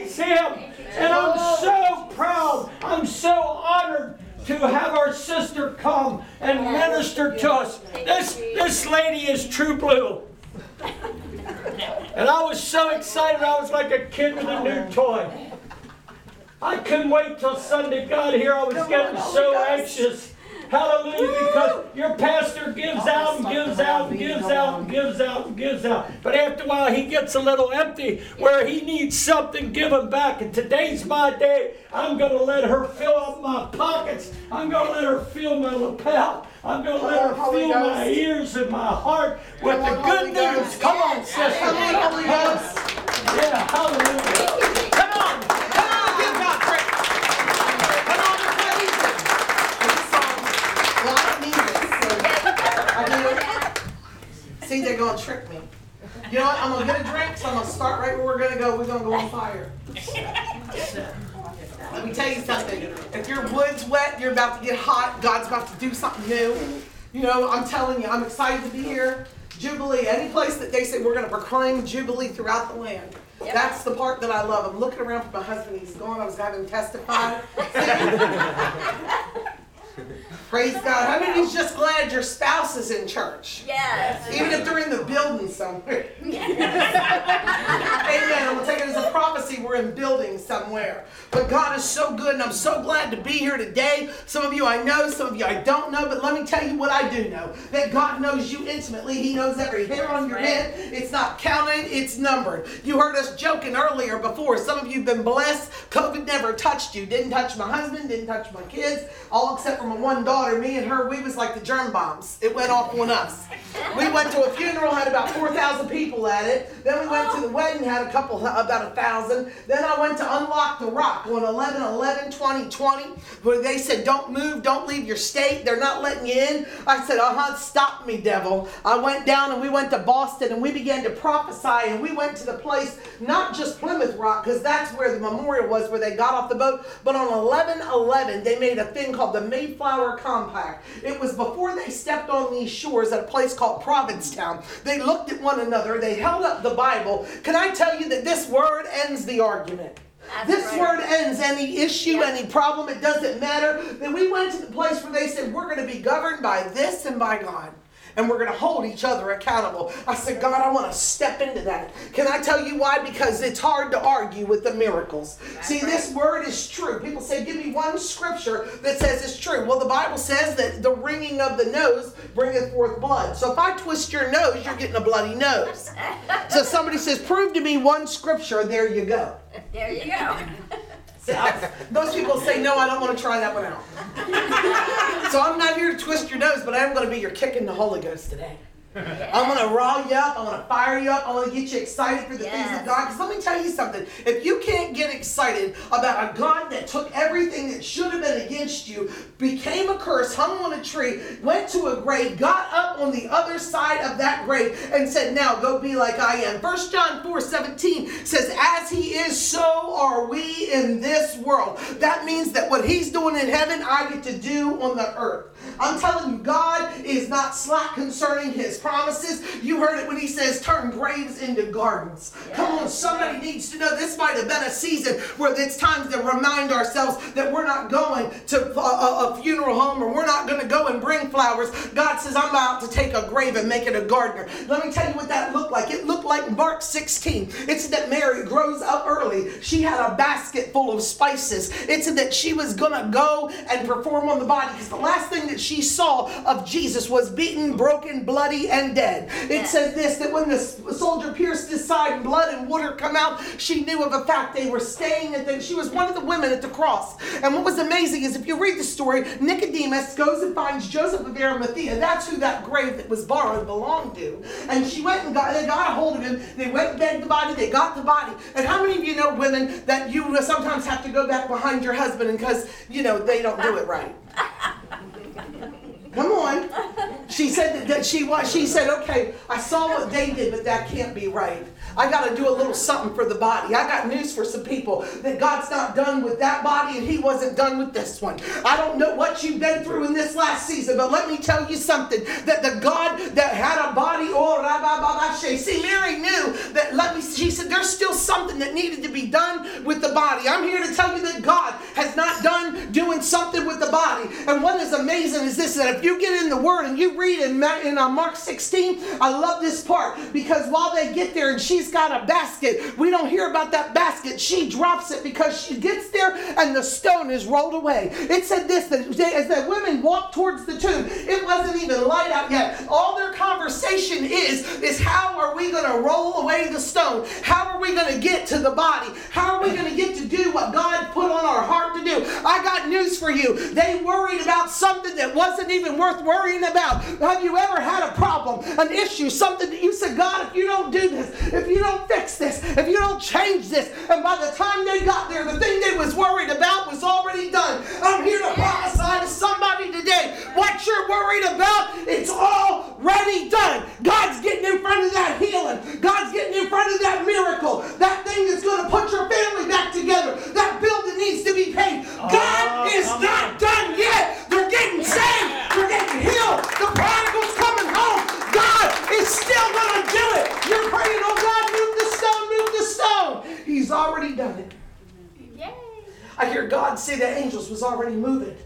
praise Him. And I'm so proud. I'm so honored to have our sister come and minister to us. This, this lady is true blue. And I was so excited, I was like a kid with a new toy. I couldn't wait till Sunday got here. I was getting so anxious. Hallelujah, because your pastor gives out and gives out and gives out and gives out and gives out. But after a while, he gets a little empty where he needs something given back. And today's my day. I'm going to let her fill up my pockets. I'm going to let her fill my lapel. I'm going to let her fill my ears and my heart with the good news. Come on, sister. Yeah, hallelujah. Come on. Come on, give God praise. Come on and praise Him. This song, well, I don't need this. so I they're gonna trick me. You know what? I'm gonna get a drink, so I'm gonna start right where we're gonna go. We're gonna go on fire. Let me tell you something. If your wood's wet, you're about to get hot. God's about to do something new. You know, I'm telling you, I'm excited to be here. Jubilee, any place that they say we're going to proclaim Jubilee throughout the land. That's the part that I love. I'm looking around for my husband. He's gone. I was having him testify. Praise God. How many of you's just glad your spouse is in church? Yes. Even if they're in the building somewhere. Amen. I'm going to take it as a prophecy. We're in building somewhere. But God is so good, and I'm so glad to be here today. Some of you I know, some of you I don't know, but let me tell you what I do know that God knows you intimately. He knows every hair on your head. It's not counted, it's numbered. You heard us joking earlier before. Some of you have been blessed. COVID never touched you. Didn't touch my husband, didn't touch my kids, all except for my one daughter. Me and her, we was like the germ bombs. It went off on us. We went to a funeral, had about 4,000 people at it. Then we went to the wedding, had a couple, about a thousand. Then I went to Unlock the Rock on 11 11 2020, where they said, Don't move, don't leave your state. They're not letting you in. I said, Uh huh, stop me, devil. I went down and we went to Boston and we began to prophesy. And we went to the place, not just Plymouth Rock, because that's where the memorial was, where they got off the boat, but on 11 11, they made a thing called the Mayflower Compact. It was before they stepped on these shores at a place called Provincetown. They looked at one another, they held up the Bible. Can I tell you that this word ends the argument? That's this right. word ends any issue, any problem, it doesn't matter. Then we went to the place where they said, We're going to be governed by this and by God. And we're going to hold each other accountable. I said, God, I want to step into that. Can I tell you why? Because it's hard to argue with the miracles. See, this word is true. People say, Give me one scripture that says it's true. Well, the Bible says that the wringing of the nose bringeth forth blood. So if I twist your nose, you're getting a bloody nose. So somebody says, Prove to me one scripture, there you go. There you go. Those people say, no, I don't want to try that one out. so I'm not here to twist your nose, but I am going to be your kick in the Holy Ghost today. I'm going to rile you up. I'm going to fire you up. I want to get you excited for the things of God. Because let me tell you something. If you can't get excited about a God that took everything that should have been against you, became a curse, hung on a tree, went to a grave, got up on the other side of that grave, and said, Now go be like I am. 1 John 4 17 says, As he is, so are we in this world. That means that what he's doing in heaven, I get to do on the earth. I'm telling you, God is not slack concerning his promises. You heard it when he says, turn graves into gardens. Come on, somebody needs to know this might have been a season where it's time to remind ourselves that we're not going to a, a- a funeral home or we're not going to go and bring flowers. God says, I'm about to take a grave and make it a gardener. Let me tell you what that looked like. It looked like Mark 16. It's that Mary grows up early. She had a basket full of spices. It's that she was going to go and perform on the body because the last thing that she saw of Jesus was beaten, broken, bloody, and dead. It Yeah. says this that when the soldier pierced his side and blood and water come out, she knew of a fact they were staying at the, she was one of the women at the cross. And what was amazing is if you read the story, Nicodemus goes and finds Joseph of Arimathea. That's who that grave that was borrowed belonged to. And she went and got, they got a hold of him. They went and begged the body. They got the body. And how many of you know women that you sometimes have to go back behind your husband because, you know, they don't do it right? Come on. She said that, she was. She said, "Okay, I saw what they did, but that can't be right." I got to do a little something for the body. I got news for some people that God's not done with that body and He wasn't done with this one. I don't know what you've been through in this last season, but let me tell you something that the God that had a body, oh, Rabbi see, Mary knew that, let me, she said, there's still something that needed to be done with the body. I'm here to tell you that God has not done doing something with the body. And what is amazing is this that if you get in the Word and you read in, uh, Mark 16, I love this part because while they get there and she's got a basket, we don't hear about that basket. She drops it because she gets there and the stone is rolled away. It said this that as the women walked towards the tomb, it wasn't even light out yet. All their conversation is is how are we going to roll away the stone? How are we going to get to the body? How are we going to get to do what God put on our heart to do? I got news for you. They worried about something that wasn't even worth worrying about. Have you ever had a problem, an issue, something that you said, God, if you don't do this, if you don't fix this, if you don't change this, and by the time they got there, the thing they was worried about was already done. I'm here to prophesy to somebody today. What you're worried about, it's already done. God's getting in front of that healing. God's getting in front of that miracle. That thing that's going to put your family back together. That building needs to be paid. God oh, is not on. done yet. They're getting saved. They're getting healed. The prodigal's coming home. God is still going to do it. You're praying, oh God, move the stone, move the stone. He's already done it. Yay. I hear God say that angels was already moving.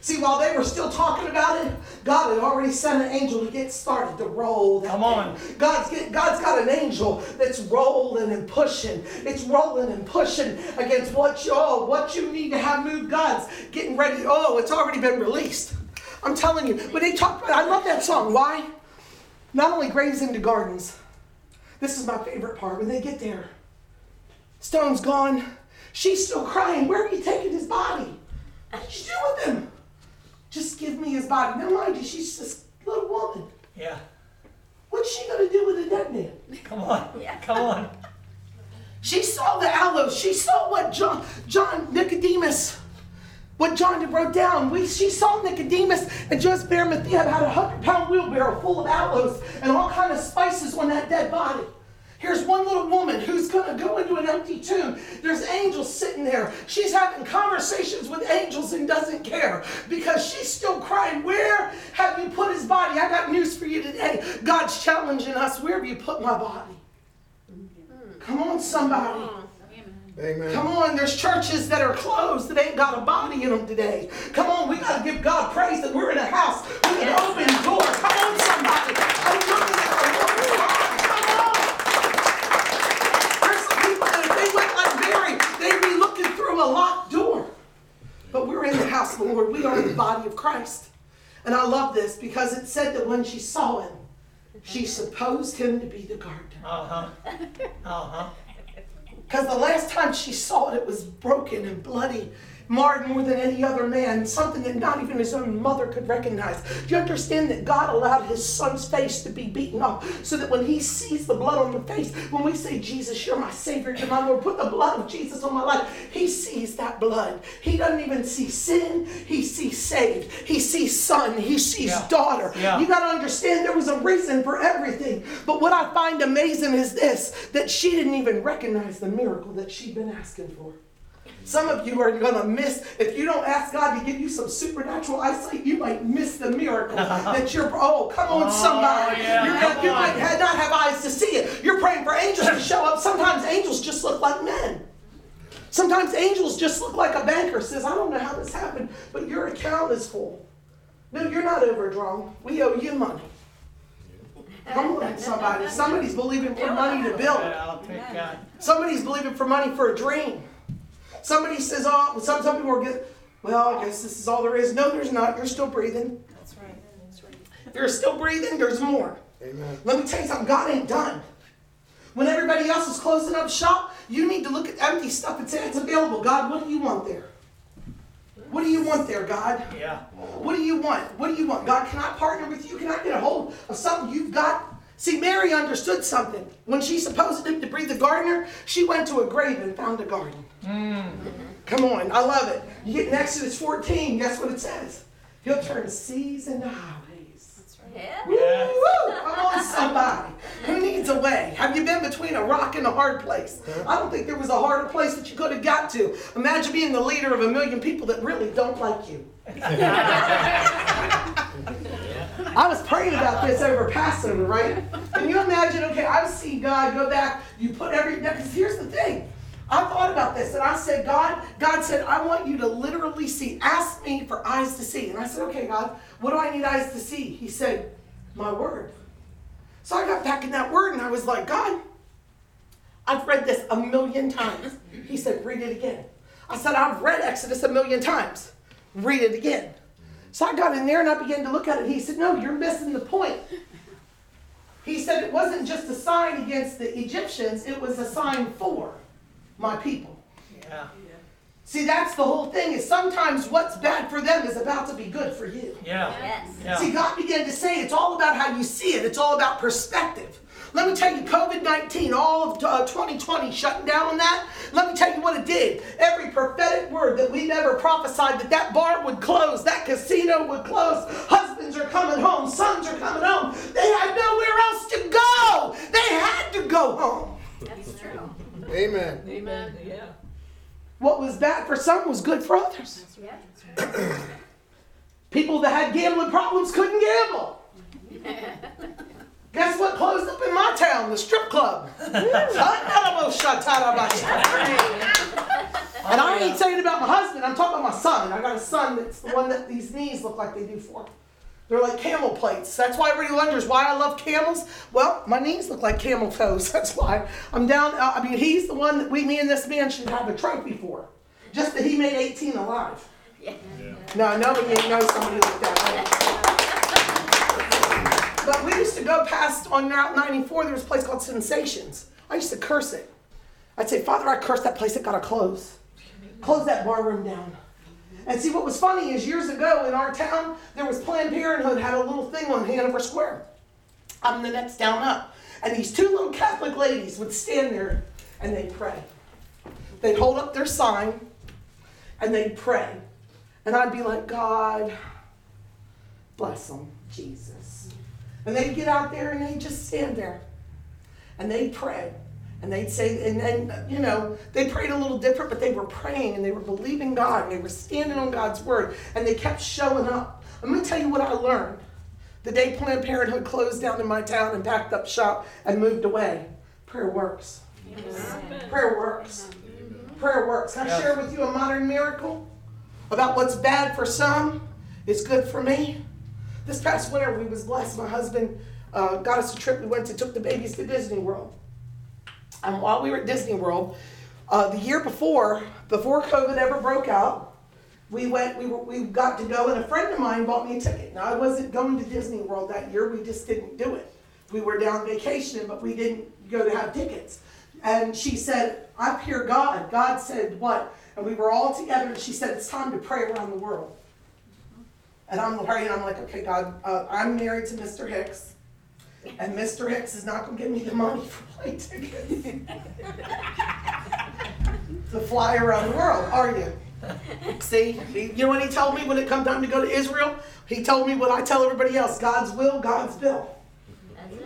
See, while they were still talking about it, God sent an angel to get started to roll. That Come on. Thing. God's get, God's got an angel that's rolling and pushing. It's rolling and pushing against what you oh, what you need to have moved. God's getting ready. Oh, it's already been released. I'm telling you. But they talk. I love that song. Why? Not only graves into gardens. This is my favorite part. When they get there, Stone's gone. She's still crying. Where are you taking his body? What did you do with him? Just give me his body. Now, mind you, she's this little woman. Yeah. What's she going to do with a dead man? Come on. Yeah. Come on. She saw the aloes. She saw what John, John Nicodemus, what John had wrote down. We, she saw Nicodemus and Joseph Arimathea had a hundred pound wheelbarrow full of aloes and all kind of spices on that dead body. Here's one little woman who's going to go into an empty tomb. There's angels sitting there. She's having conversations with angels and doesn't care because she's still crying. Where have you put his body? I got news for you today. God's challenging us. Where have you put my body? Come on, somebody. Amen. Come on, there's churches that are closed that ain't got a body in them today. Come on, we got to give God praise that we're in a house with an open door. Come on, somebody. I'm looking at the a locked door. But we're in the house of the Lord. We are the body of Christ. And I love this because it said that when she saw him, she supposed him to be the gardener. Uh huh. Uh huh. Because the last time she saw it, it was broken and bloody marred more than any other man, something that not even his own mother could recognize. Do you understand that God allowed his son's face to be beaten off so that when he sees the blood on the face, when we say, Jesus, you're my Savior, you're my Lord, put the blood of Jesus on my life, he sees that blood. He doesn't even see sin, he sees saved. He sees son, he sees yeah. daughter. Yeah. You got to understand there was a reason for everything. But what I find amazing is this that she didn't even recognize the miracle that she'd been asking for. Some of you are going to miss, if you don't ask God to give you some supernatural eyesight, you might miss the miracle that you're, oh, come on, oh, somebody. Yeah, you're you might not have eyes to see it. You're praying for angels to show up. Sometimes angels just look like men. Sometimes angels just look like a banker says, I don't know how this happened, but your account is full. No, you're not overdrawn. We owe you money. Come on, somebody. Somebody's believing for money to build. Somebody's believing for money for a dream. Somebody says, oh, some, some people are good. Well, I guess this is all there is. No, there's not. You're still breathing. That's right. That's right. You're still breathing. There's more. Amen. Let me tell you something. God ain't done. When everybody else is closing up shop, you need to look at empty stuff and say it's available. God, what do you want there? What do you want there, God? Yeah. What do you want? What do you want? God, can I partner with you? Can I get a hold of something you've got See, Mary understood something. When she supposed him to be the gardener, she went to a grave and found a garden. Mm. Come on, I love it. You get in Exodus 14, guess what it says? He'll turn seas into highways. That's right. Yeah. Woo, woo, come on, somebody. Who needs needs a way. Have you been between a rock and a hard place? I don't think there was a harder place that you could have got to. Imagine being the leader of a million people that really don't like you. I was praying about this over Passover, right? Can you imagine? Okay, I've seen God go back. You put every because here's the thing. I thought about this and I said, God, God said, I want you to literally see. Ask me for eyes to see. And I said, okay, God, what do I need eyes to see? He said, my word. So I got back in that word and I was like, God, I've read this a million times. He said, read it again. I said, I've read Exodus a million times. Read it again. So I got in there and I began to look at it. He said, No, you're missing the point. He said it wasn't just a sign against the Egyptians, it was a sign for my people. Yeah. See, that's the whole thing. Is sometimes what's bad for them is about to be good for you. Yeah. Yes. Yeah. See, God began to say it's all about how you see it. It's all about perspective. Let me tell you, COVID 19, all of uh, 2020 shutting down on that. Let me tell you what it did. Every prophetic word that we've ever prophesied that that bar would close, that casino would close, husbands are coming home, sons are coming home. They had nowhere else to go. They had to go home. That's true. Amen. Amen. Yeah. What was bad for some was good for others. Yeah. People that had gambling problems couldn't gamble. Guess what closed up in my town? The strip club. and I ain't saying about my husband, I'm talking about my son. I got a son that's the one that these knees look like they do for. They're like camel plates. That's why everybody wonders why I love camels. Well, my knees look like camel toes. That's why I'm down. uh, I mean, he's the one that we, me and this man should have a trophy for. Just that he made 18 alive. Yeah. No, nobody know somebody like that. But we used to go past on Route 94, there was a place called Sensations. I used to curse it. I'd say, Father, I curse that place, it gotta close. Close that bar room down. And see, what was funny is years ago in our town, there was Planned Parenthood had a little thing on Hanover Square. I'm the next down up. And these two little Catholic ladies would stand there and they'd pray. They'd hold up their sign and they'd pray. And I'd be like, God, bless them, Jesus. And they'd get out there and they'd just stand there. And they'd pray. And they'd say, and then, you know, they prayed a little different, but they were praying and they were believing God and they were standing on God's word and they kept showing up. I'm going to tell you what I learned. The day Planned Parenthood closed down in my town and packed up shop and moved away, prayer works. Prayer works. Prayer works. Can I share with you a modern miracle about what's bad for some is good for me? This past winter, we was blessed. My husband uh, got us a trip. We went to took the babies to Disney World. And while we were at Disney World, uh, the year before, before COVID ever broke out, we went. We were, we got to go, and a friend of mine bought me a ticket. Now I wasn't going to Disney World that year. We just didn't do it. We were down vacationing, but we didn't go to have tickets. And she said, "I hear God." God said, "What?" And we were all together, and she said, "It's time to pray around the world." And I'm praying. I'm like, "Okay, God, uh, I'm married to Mr. Hicks." And Mr. Hicks is not going to give me the money for plane tickets to fly around the world, are you? See, he- you know what he told me when it come time to go to Israel? He told me what I tell everybody else God's will, God's bill.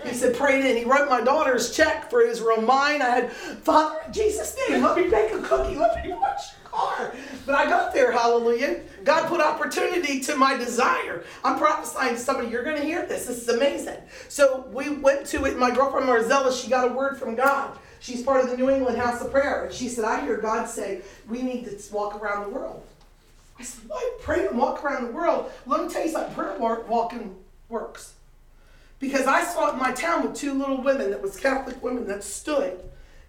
He said, pray it in. He wrote my daughter's check for Israel. Mine, I had, Father, in Jesus' name, let me bake a cookie. Let me wash your car. But I got there, hallelujah. God put opportunity to my desire. I'm prophesying to somebody, you're going to hear this. This is amazing. So we went to it. My girlfriend Marzella, she got a word from God. She's part of the New England House of Prayer. And she said, I hear God say, we need to walk around the world. I said, what? Pray and walk around the world. Let me tell you something. Prayer walk, walking works. Because I saw it in my town with two little women that was Catholic women that stood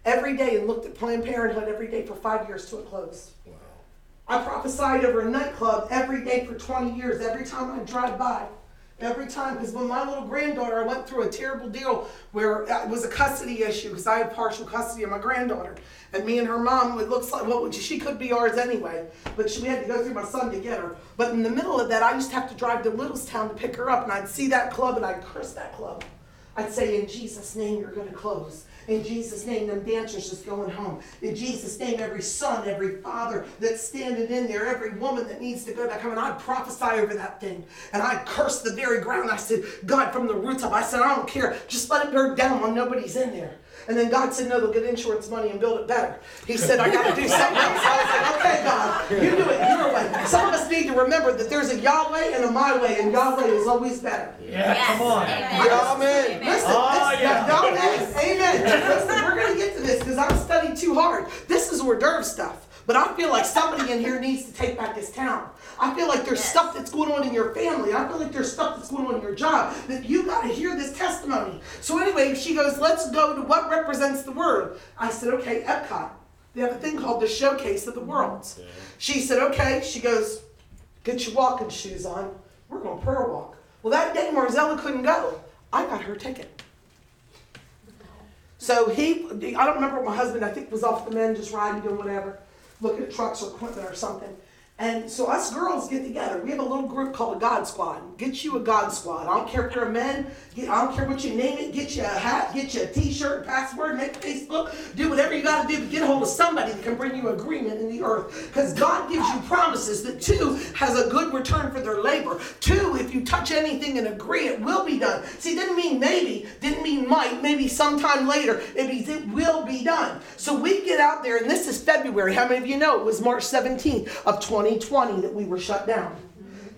every day and looked at Planned Parenthood every day for five years till it closed. I prophesied over a nightclub every day for 20 years, every time I drive by. Every time, because when my little granddaughter, I went through a terrible deal where it was a custody issue because I had partial custody of my granddaughter. And me and her mom, it looks like, well, she could be ours anyway, but she, we had to go through my son to get her. But in the middle of that, I used to have to drive to Littlestown to pick her up, and I'd see that club and I'd curse that club. I'd say, in Jesus' name, you're going to close. In Jesus' name, them dancers is going home. In Jesus' name, every son, every father that's standing in there, every woman that needs to go back home, and I prophesy over that thing. And I curse the very ground. I said, God, from the roots up, I said, I don't care. Just let it burn down while nobody's in there. And then God said, no, they'll get insurance money and build it better. He said, I got to do something else. I was like, okay, God, you do it your way. Some of us need to remember that there's a Yahweh and a my way, and Yahweh is always better. Yeah, come on. Amen. Listen, Oh, ah, this, yeah. no, amen. Amen. Listen, we're going to get to this because I'm studying too hard. This is hors d'oeuvre stuff. But I feel like somebody in here needs to take back this town. I feel like there's Yes. stuff that's going on in your family. I feel like there's stuff that's going on in your job that you got to hear this testimony. So anyway, she goes, let's go to what represents the word. I said, okay, Epcot. They have a thing called the Showcase of the Worlds. She said, okay. She goes, get your walking shoes on. We're going to prayer walk. Well, that day Marzella couldn't go. I got her ticket. So he, I don't remember what my husband, I think was off the men just riding, doing whatever, looking at trucks or equipment or something. And so us girls get together. We have a little group called a God Squad. Get you a God Squad. I don't care if you're a man. Get, I don't care what you name it. Get you a hat. Get you a T-shirt, password, make Facebook. Do whatever you got to do. But get a hold of somebody that can bring you agreement in the earth. Because God gives you promises that two has a good return for their labor. Two, if you touch anything and agree, it will be done. See, didn't mean maybe. Didn't mean might. Maybe sometime later. It means it will be done. So we get out there, and this is February. How many of you know it was March 17th of 2020 that we were shut down?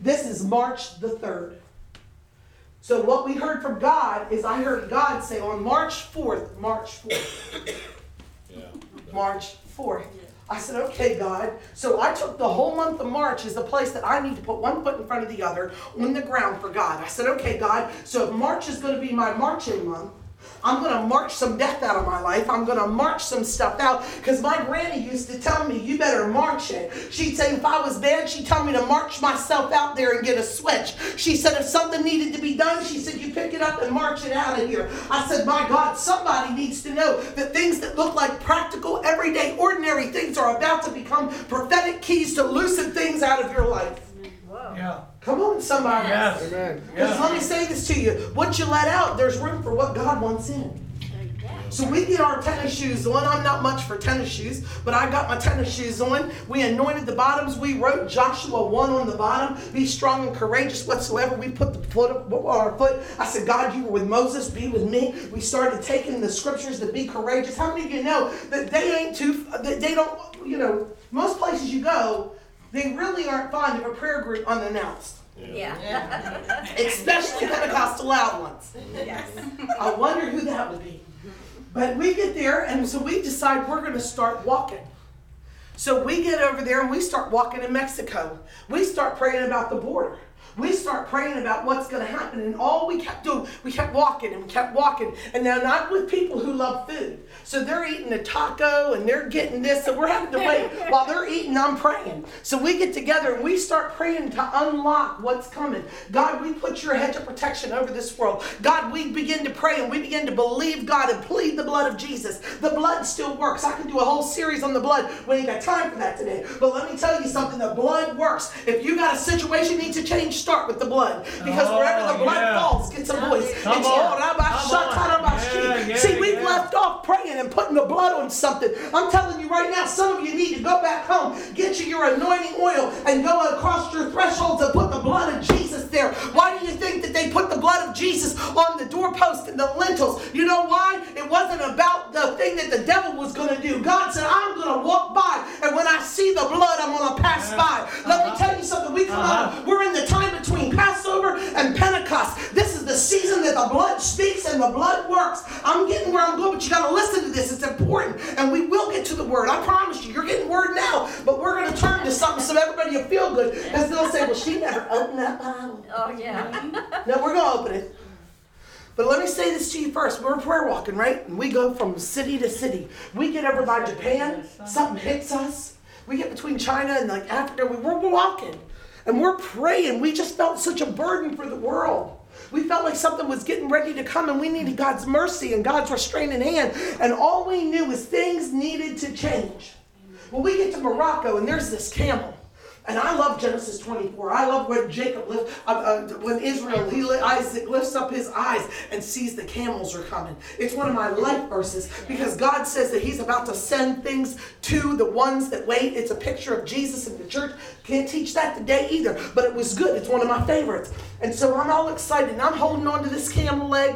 This is March the 3rd. So what we heard from God is I heard God say on March 4th, March 4th, March 4th. I said, okay, God. So I took the whole month of March as the place that I need to put one foot in front of the other on the ground for God. I said, okay, God. So if March is going to be my marching month, I'm going to march some death out of my life. I'm going to march some stuff out because my granny used to tell me, you better march it. She'd say if I was bad, she'd tell me to march myself out there and get a switch. She said if something needed to be done, she said you pick it up and march it out of here. I said, my God, somebody needs to know that things that look like practical, everyday, ordinary things are about to become prophetic keys to loosen things out of your life. Yeah. Come on, somebody. Yes. Amen. Because let me say this to you. What you let out, there's room for what God wants in. So we get our tennis shoes on. I'm not much for tennis shoes, but I got my tennis shoes on. We anointed the bottoms. We wrote Joshua 1 on the bottom. Be strong and courageous whatsoever. We put the foot on our foot. I said, God, you were with Moses, be with me. We started taking the scriptures to be courageous. How many of you know that they ain't too, that they don't, you know, most places you go, they really aren't fond of a prayer group unannounced. Yeah. Especially Pentecostal loud ones. Yes. I wonder who that would be. But we get there, and so we decide we're going to start walking. So we get over there and we start walking in Mexico. We start praying about the border. We start praying about what's going to happen. And all we kept doing, we kept walking and we kept walking. And now, not with people who love food. So they're eating a taco and they're getting this. So we're having to wait. While they're eating, I'm praying. So we get together and we start praying to unlock what's coming. God, we put your hedge of protection over this world. God, we begin to pray and we begin to believe God and plead the blood of Jesus. The blood still works. I can do a whole series on the blood. We ain't got time for that today. But let me tell you something the blood works. If you got a situation needs to change, start with the blood. Because Oh, wherever the blood yeah. falls, gets a voice. Come It's on. all rabba, Come shaka, on. rabba, Yeah, yeah, See, we've yeah. left off praying and putting the blood on something. I'm telling you right now, some of you need to go back home, get you your anointing oil, and go across your thresholds and put the blood of Jesus there. Why do you think that blood of Jesus on the doorpost and the lintels? You know why? It wasn't about the thing that the devil was going to do. God said, I'm going to walk by, and when I see the blood, I'm going to pass by. Let me tell you something. We come Uh-huh. out, we're in the time between Passover and Pentecost. This is the season that the blood speaks and the blood works. I'm getting where I'm going, but you got to listen to this. It's important. And we will get to the word. I promise you, you're getting word now, but we're going to turn to something so everybody will feel good. Because they'll say, well, she never opened that Bible. Oh, yeah. No, we're going But let me say this to you first. We're prayer walking, right? And we go from city to city. We get over by Japan, something hits us. We get between China and like Africa. We, we're walking and we're praying. We just felt such a burden for the world. We felt like something was getting ready to come and we needed God's mercy and God's restraining hand. And all we knew was things needed to change. Well, we get to Morocco and there's this camel. And I love Genesis 24. I love when Jacob lift, uh, uh, when Israel, he Isaac lifts up his eyes and sees the camels are coming. It's one of my life verses because God says that He's about to send things to the ones that wait. It's a picture of Jesus in the church. Can't teach that today either, but it was good. It's one of my favorites. And so I'm all excited. And I'm holding on to this camel leg,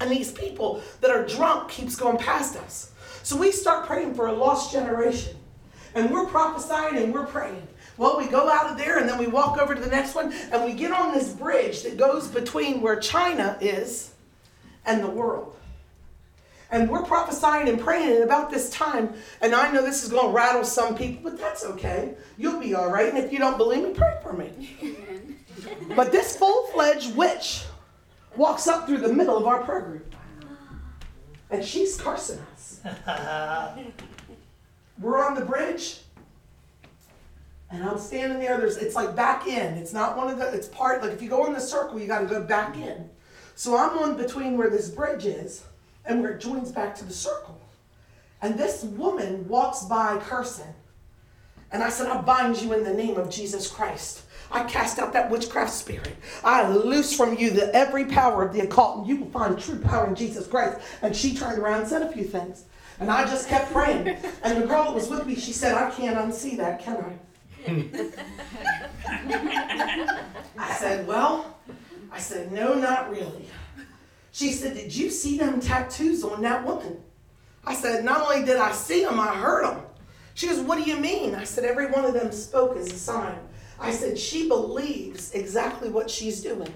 and these people that are drunk keeps going past us. So we start praying for a lost generation. And we're prophesying and we're praying. Well, we go out of there and then we walk over to the next one and we get on this bridge that goes between where China is and the world. And we're prophesying and praying and about this time. And I know this is going to rattle some people, but that's okay. You'll be all right. And if you don't believe me, pray for me. but this full fledged witch walks up through the middle of our prayer group. And she's cursing us. We're on the bridge. And I'm standing there. There's it's like back in. It's not one of the. It's part like if you go in the circle, you got to go back in. So I'm on between where this bridge is and where it joins back to the circle. And this woman walks by cursing. And I said, I bind you in the name of Jesus Christ. I cast out that witchcraft spirit. I loose from you the every power of the occult, and you will find true power in Jesus Christ. And she turned around and said a few things. And I just kept praying. And the girl that was with me, she said, I can't unsee that, can I? I said, Well, I said, No, not really. She said, Did you see them tattoos on that woman? I said, Not only did I see them, I heard them. She goes, What do you mean? I said, Every one of them spoke as a sign. I said, She believes exactly what she's doing.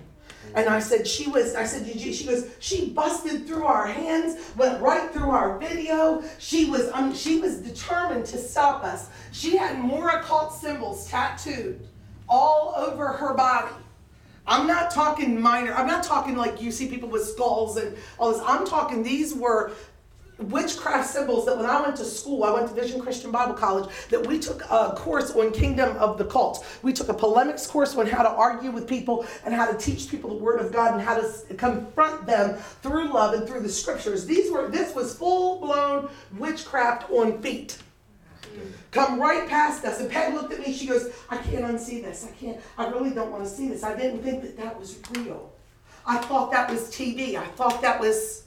And I said, she was, I said, did you? She goes, she busted through our hands, went right through our video. She was, um, she was determined to stop us. She had more occult symbols tattooed all over her body. I'm not talking minor, I'm not talking like you see people with skulls and all this. I'm talking, these were witchcraft symbols that when I went to school, I went to Vision Christian Bible College, that we took a course on Kingdom of the cult. We took a polemics course on how to argue with people and how to teach people the Word of God and how to confront them through love and through the scriptures. These were this was full blown witchcraft on feet. Come right past us. And Peg looked at me. She goes, I can't unsee this. I can't. I really don't want to see this. I didn't think that that was real. I thought that was TV. I thought that was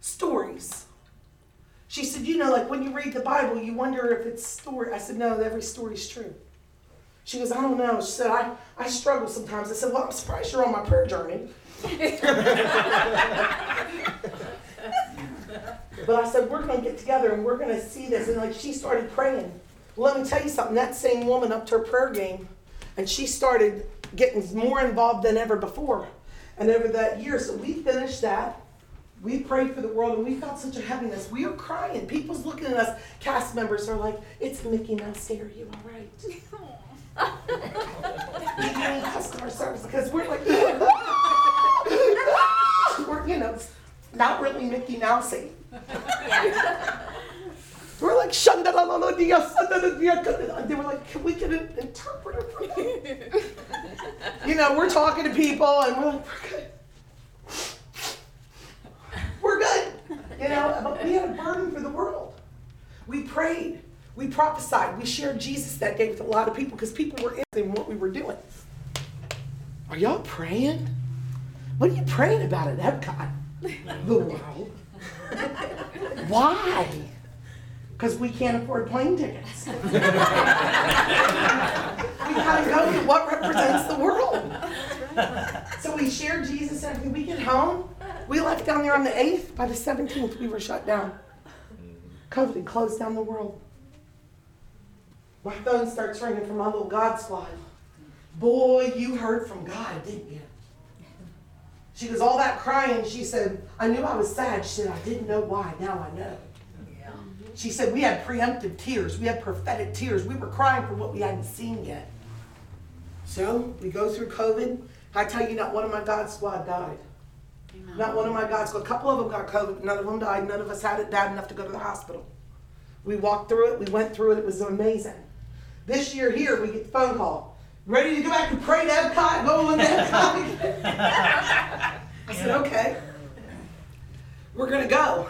stories. She said, You know, like when you read the Bible, you wonder if it's story. I said, No, every story's true. She goes, I don't know. She said, I, I struggle sometimes. I said, Well, I'm surprised you're on my prayer journey. but I said, We're going to get together and we're going to see this. And like she started praying. Well, let me tell you something. That same woman up to her prayer game, and she started getting more involved than ever before. And over that year, so we finished that. We prayed for the world and we felt such a heaviness. We were crying. People's looking at us. Cast members are like, it's Mickey Mouse Day. Are you all right? customer service because we're like, we're, you know, not really Mickey Mousey. We're like, they were like, can we get an interpreter for you? you know, we're talking to people and we're like, we're good. You know, but we had a burden for the world. We prayed. We prophesied. We shared Jesus that day with a lot of people because people were in what we were doing. Are y'all praying? What are you praying about at Epcot? The world. Why? Because we can't afford plane tickets. we gotta go to what represents the world. So we shared Jesus and we get home. We left down there on the 8th. By the 17th, we were shut down. COVID closed down the world. My phone starts ringing from my little God squad. Boy, you heard from God, didn't you? She goes, all that crying. She said, I knew I was sad. She said, I didn't know why. Now I know. Yeah. She said, we had preemptive tears. We had prophetic tears. We were crying for what we hadn't seen yet. So we go through COVID. I tell you, not one of my God squad died. Amen. Not one of my guys. A couple of them got COVID. None of them died. None of us had it bad enough to go to the hospital. We walked through it. We went through it. It was amazing. This year here, we get the phone call. Ready to go back and pray to Epcot? Go on Epcot. I said, okay. We're going to go.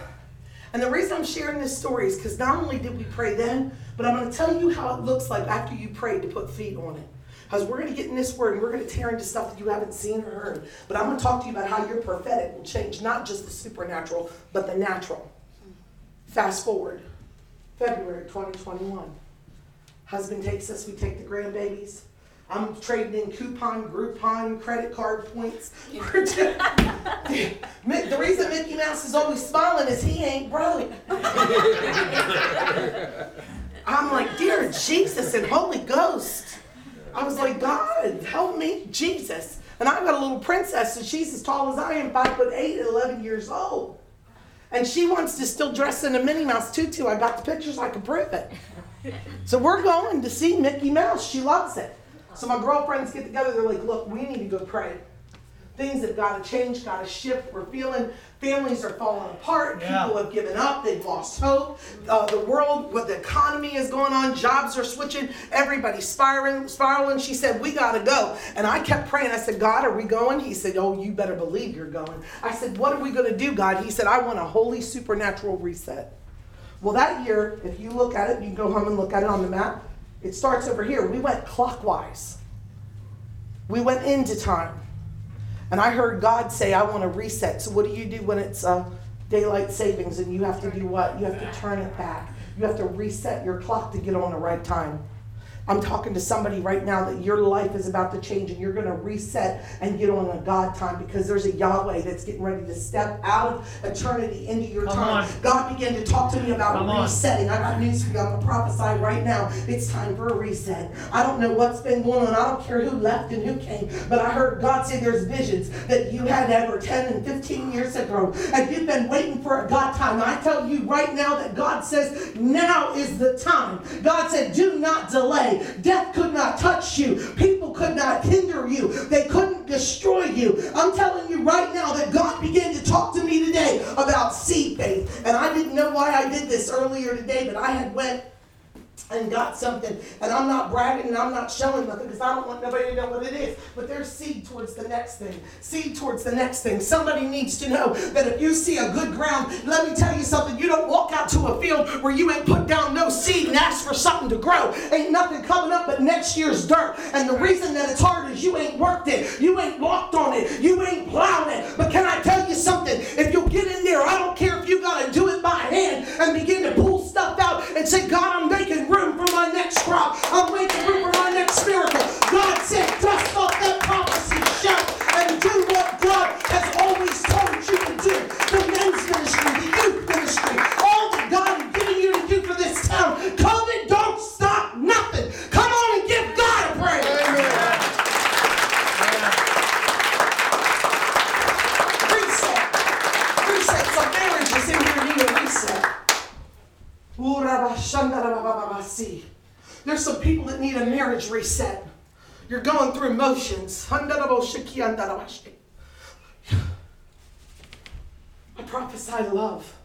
And the reason I'm sharing this story is because not only did we pray then, But I'm going to tell you how it looks like after you prayed to put feet on it. Because we're going to get in this word and we're going to tear into stuff that you haven't seen or heard. But I'm going to talk to you about how your prophetic will change not just the supernatural, but the natural. Fast forward, February 2021. Husband takes us, we take the grandbabies. I'm trading in coupon, Groupon, credit card points. the reason Mickey Mouse is always smiling is he ain't broke. I'm like, dear Jesus and Holy Ghost. I was like, God, help me, Jesus. And I've got a little princess, and she's as tall as I am, five foot eight and 11 years old. And she wants to still dress in a Minnie Mouse tutu. I got the pictures, I can prove it. So we're going to see Mickey Mouse. She loves it. So my girlfriends get together. They're like, look, we need to go pray. Things have got to change, got to shift. We're feeling families are falling apart. Yeah. People have given up. They've lost hope. Uh, the world, what the economy is going on, jobs are switching. Everybody's spiraling. Spiraling. She said, "We got to go." And I kept praying. I said, "God, are we going?" He said, "Oh, you better believe you're going." I said, "What are we going to do, God?" He said, "I want a holy supernatural reset." Well, that year, if you look at it, you can go home and look at it on the map. It starts over here. We went clockwise. We went into time. And I heard God say, I want to reset. So, what do you do when it's uh, daylight savings and you have to do what? You have to turn it back. You have to reset your clock to get on the right time. I'm talking to somebody right now that your life is about to change and you're going to reset and get on a God time because there's a Yahweh that's getting ready to step out of eternity into your Come time. On. God began to talk to me about Come resetting. On. I got news for you. I'm going to prophesy right now. It's time for a reset. I don't know what's been going on. I don't care who left and who came, but I heard God say there's visions that you had ever 10 and 15 years ago and you've been waiting for a God time. I tell you right now that God says now is the time. God said, do not delay. Death could not touch you. People could not hinder you. They couldn't destroy you. I'm telling you right now that God began to talk to me today about seed faith. And I didn't know why I did this earlier today, but I had went and got something. And I'm not bragging and I'm not showing nothing because I don't want nobody to know what it is. But there's seed towards the next thing. Seed towards the next thing. Somebody needs to know that if you see a good ground, let me tell you something. You don't walk out to a field where you ain't put down no seed and ask for something to grow. Ain't nothing coming up but next year's dirt. And the reason that it's hard is you ain't worked it. You ain't walked on it. You ain't plowed it. But can I tell you something? If you'll get in there, I don't care if you got to do it by hand and begin to pull stuff out and say, God, I'm making room for my next crop. I'm making room for my next miracle. God said, dust off that prophecy, shout, and do what God has always told you to do. The men's ministry, the youth ministry, all that God is giving you to do for this town. COVID don't stop nothing. Come on and give God a praise. Reset. Reset. Some marriages in here need a reset. There's some people that need a marriage reset. You're going through motions. I prophesy love.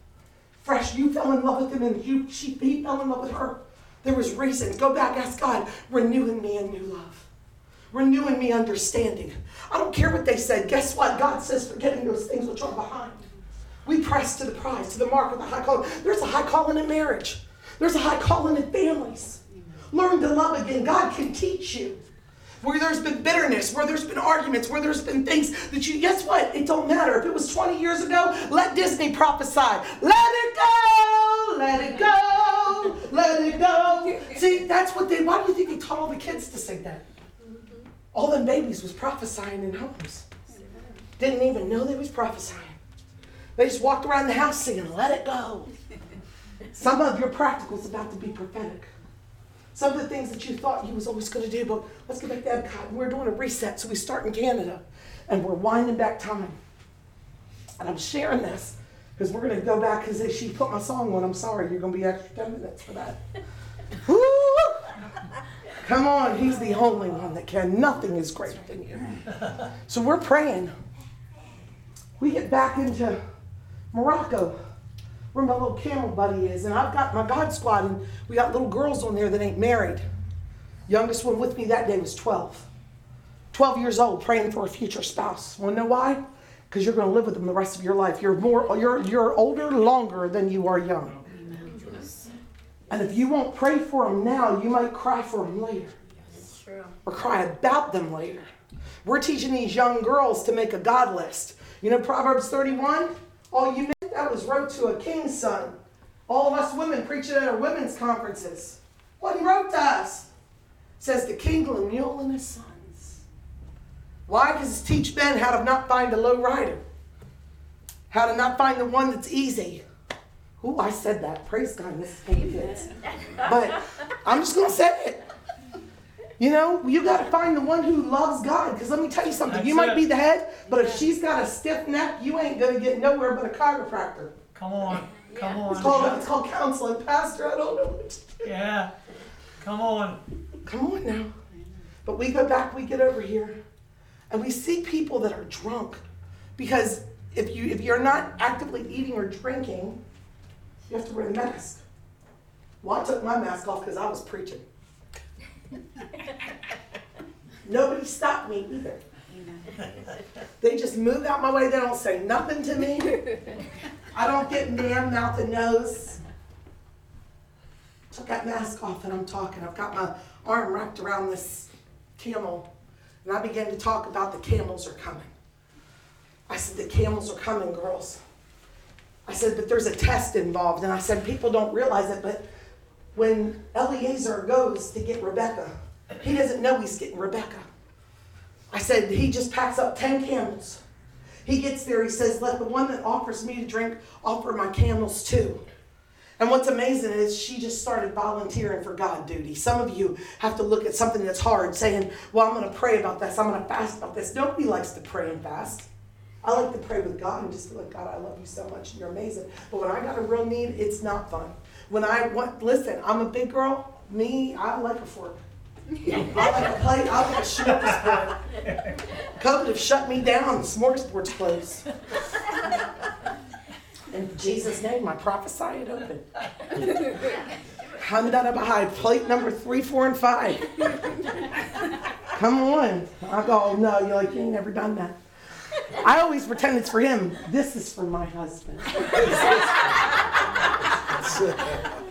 Fresh, you fell in love with him and you, she, he fell in love with her. There was reason. Go back, ask God, renewing me a new love. Renewing me understanding. I don't care what they said. Guess what? God says, forgetting those things which are behind. We press to the prize, to the mark of the high calling. There's a high calling in marriage. There's a high calling in families. Learn to love again. God can teach you. Where there's been bitterness, where there's been arguments, where there's been things that you, guess what? It don't matter. If it was 20 years ago, let Disney prophesy. Let it go, let it go, let it go. See, that's what they, why do you think they taught all the kids to sing that? Mm-hmm. All them babies was prophesying in homes. Didn't even know they was prophesying. They just walked around the house singing, let it go. Some of your practical's about to be prophetic. Some of the things that you thought you was always going to do, but let's get back to Epcot. We're doing a reset, so we start in Canada, and we're winding back time. And I'm sharing this because we're going to go back because she put my song on. I'm sorry, you're going to be extra 10 minutes for that. Come on, he's the only one that can. Nothing is greater than you. So we're praying. We get back into Morocco where my little camel buddy is. And I've got my God squad, and we got little girls on there that ain't married. Youngest one with me that day was 12. 12 years old, praying for a future spouse. Want to know why? Because you're going to live with them the rest of your life. You're more, you're, you're older longer than you are young. And if you won't pray for them now, you might cry for them later. Or cry about them later. We're teaching these young girls to make a God list. You know Proverbs 31? All you that was wrote to a king's son. All of us women preaching at our women's conferences. What he wrote to us says the king Lemuel and his sons. Why? Because it's teach men how to not find a low rider, how to not find the one that's easy. Ooh, I said that. Praise God, this is. But I'm just gonna say it. You know, you got to find the one who loves God. Because let me tell you something. That's you might it. be the head, but if she's got a stiff neck, you ain't gonna get nowhere but a chiropractor. Come on. Come on. It's called on. it's called counseling, Pastor. I don't know what to do. Yeah. Come on. Come on now. But we go back, we get over here, and we see people that are drunk. Because if you if you're not actively eating or drinking, you have to wear the mask. Well, I took my mask off because I was preaching. Nobody stopped me either. They just move out my way. They don't say nothing to me. I don't get man, mouth, and nose. Took that mask off and I'm talking. I've got my arm wrapped around this camel. And I began to talk about the camels are coming. I said, The camels are coming, girls. I said, But there's a test involved. And I said, People don't realize it, but when Eliezer goes to get Rebecca, he doesn't know he's getting Rebecca. I said, He just packs up 10 camels. He gets there, he says, Let the one that offers me to drink offer my camels too. And what's amazing is she just started volunteering for God duty. Some of you have to look at something that's hard, saying, Well, I'm going to pray about this, I'm going to fast about this. Nobody likes to pray and fast. I like to pray with God and just be like, God, I love you so much and you're amazing. But when I got a real need, it's not fun. When I want, listen, I'm a big girl. Me, I like a fork. I like a plate. I like a smorgasbord. COVID have shut me down. The smorgasbord's closed. In Jesus' name, I prophesy it open. Handada Bahai, plate number three, four, and five. Come on. I go, oh, no, you're like, you ain't never done that. I always pretend it's for him. This is for my husband. 是